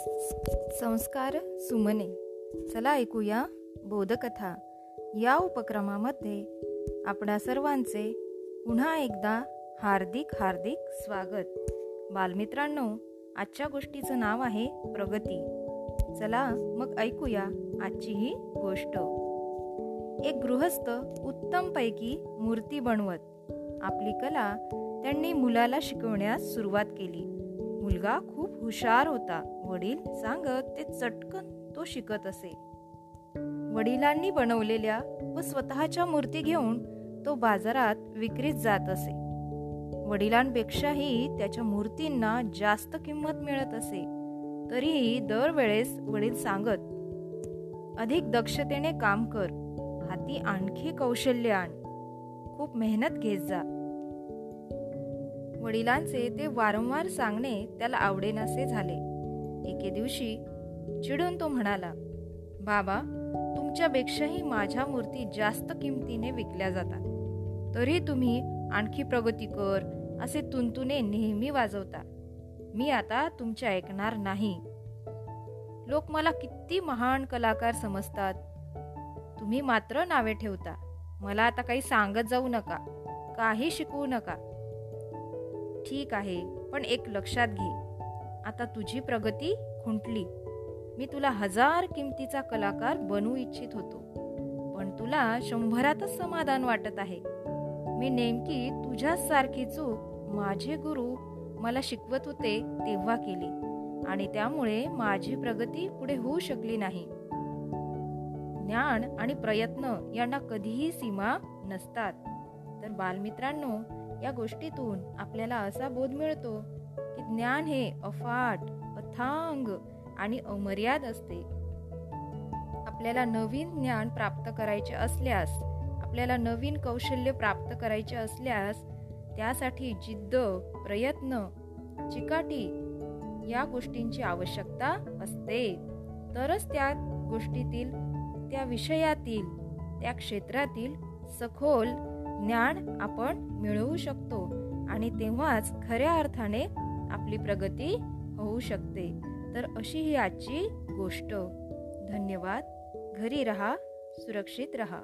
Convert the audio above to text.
संस्कार सुमने. चला ऐकूया बोधकथा. या उपक्रमामध्ये आपणा सर्वांचे पुन्हा एकदा हार्दिक हार्दिक स्वागत. बालमित्रांनो आजच्या गोष्टीचं नाव आहे प्रगती. चला मग ऐकूया आजची ही गोष्ट. एक गृहस्थ उत्तमपैकी मूर्ती बनवत आपली कला त्यांनी मुलाला शिकवण्यास सुरुवात केली. मुलगा खूप हुशार होता. वडील सांगत ते चटकन तो शिकत असे. वडिलांनी बनवलेल्या व स्वतःच्या मूर्ती घेऊन तो बाजारात विक्रीत जात असे. वडिलांपेक्षाही त्याच्या मूर्तींना जास्त किंमत मिळत असे. तरीही दरवेळेस वडील सांगत अधिक दक्षतेने काम कर. हाती आणखी कौशल्य आण. खूप मेहनत घेत जा. वडिलांचे ते वारंवार सांगणे त्याला आवडेनासे झाले. एके दिवशी चिडून तो म्हणाला बाबा तुमच्यापेक्षाही माझ्या मूर्ती जास्त किमतीने विकल्या जातात. तरी तुम्ही आणखी प्रगती कर असे तुंतुने नेहमी वाजवता. मी आता तुमचे ऐकणार नाही. लोक मला किती महान कलाकार समजतात. तुम्ही मात्र नावे ठेवता. मला आता काही सांगत जाऊ नका. काही शिकवू नका. ठीक आहे पण एक लक्षात घे. आता तुझी प्रगती खुंटली. मी तुला हजार किमतीचा कलाकार बनू इच्छित होतो. पण तुला शंभरातच समाधान वाटत आहे. मी नेमकी तुझ्याच सारखी चूक माझे गुरु मला शिकवत होते तेव्हा केली. आणि त्यामुळे माझी प्रगती पुढे होऊ शकली नाही. ज्ञान आणि प्रयत्न यांना कधीही सीमा नसतात. तर बालमित्रांनो या गोष्टीतून आपल्याला असा बोध मिळतो की ज्ञान हे अफाट अथांग आणि अमर्याद असते. आपल्याला नवीन ज्ञान प्राप्त करायचे असल्यास आपल्याला नवीन कौशल्य प्राप्त करायचे असल्यास त्यासाठी जिद्द प्रयत्न चिकाटी या गोष्टींची आवश्यकता असते. तरच त्या गोष्टीतील त्या विषयातील त्या क्षेत्रातील सखोल ज्ञान आपण मिळवू शकतो आणि तेव्हाच खऱ्या अर्थाने आपली प्रगती होऊ शकते. तर अशी ही आजची गोष्ट. धन्यवाद. घरी रहा सुरक्षित रहा.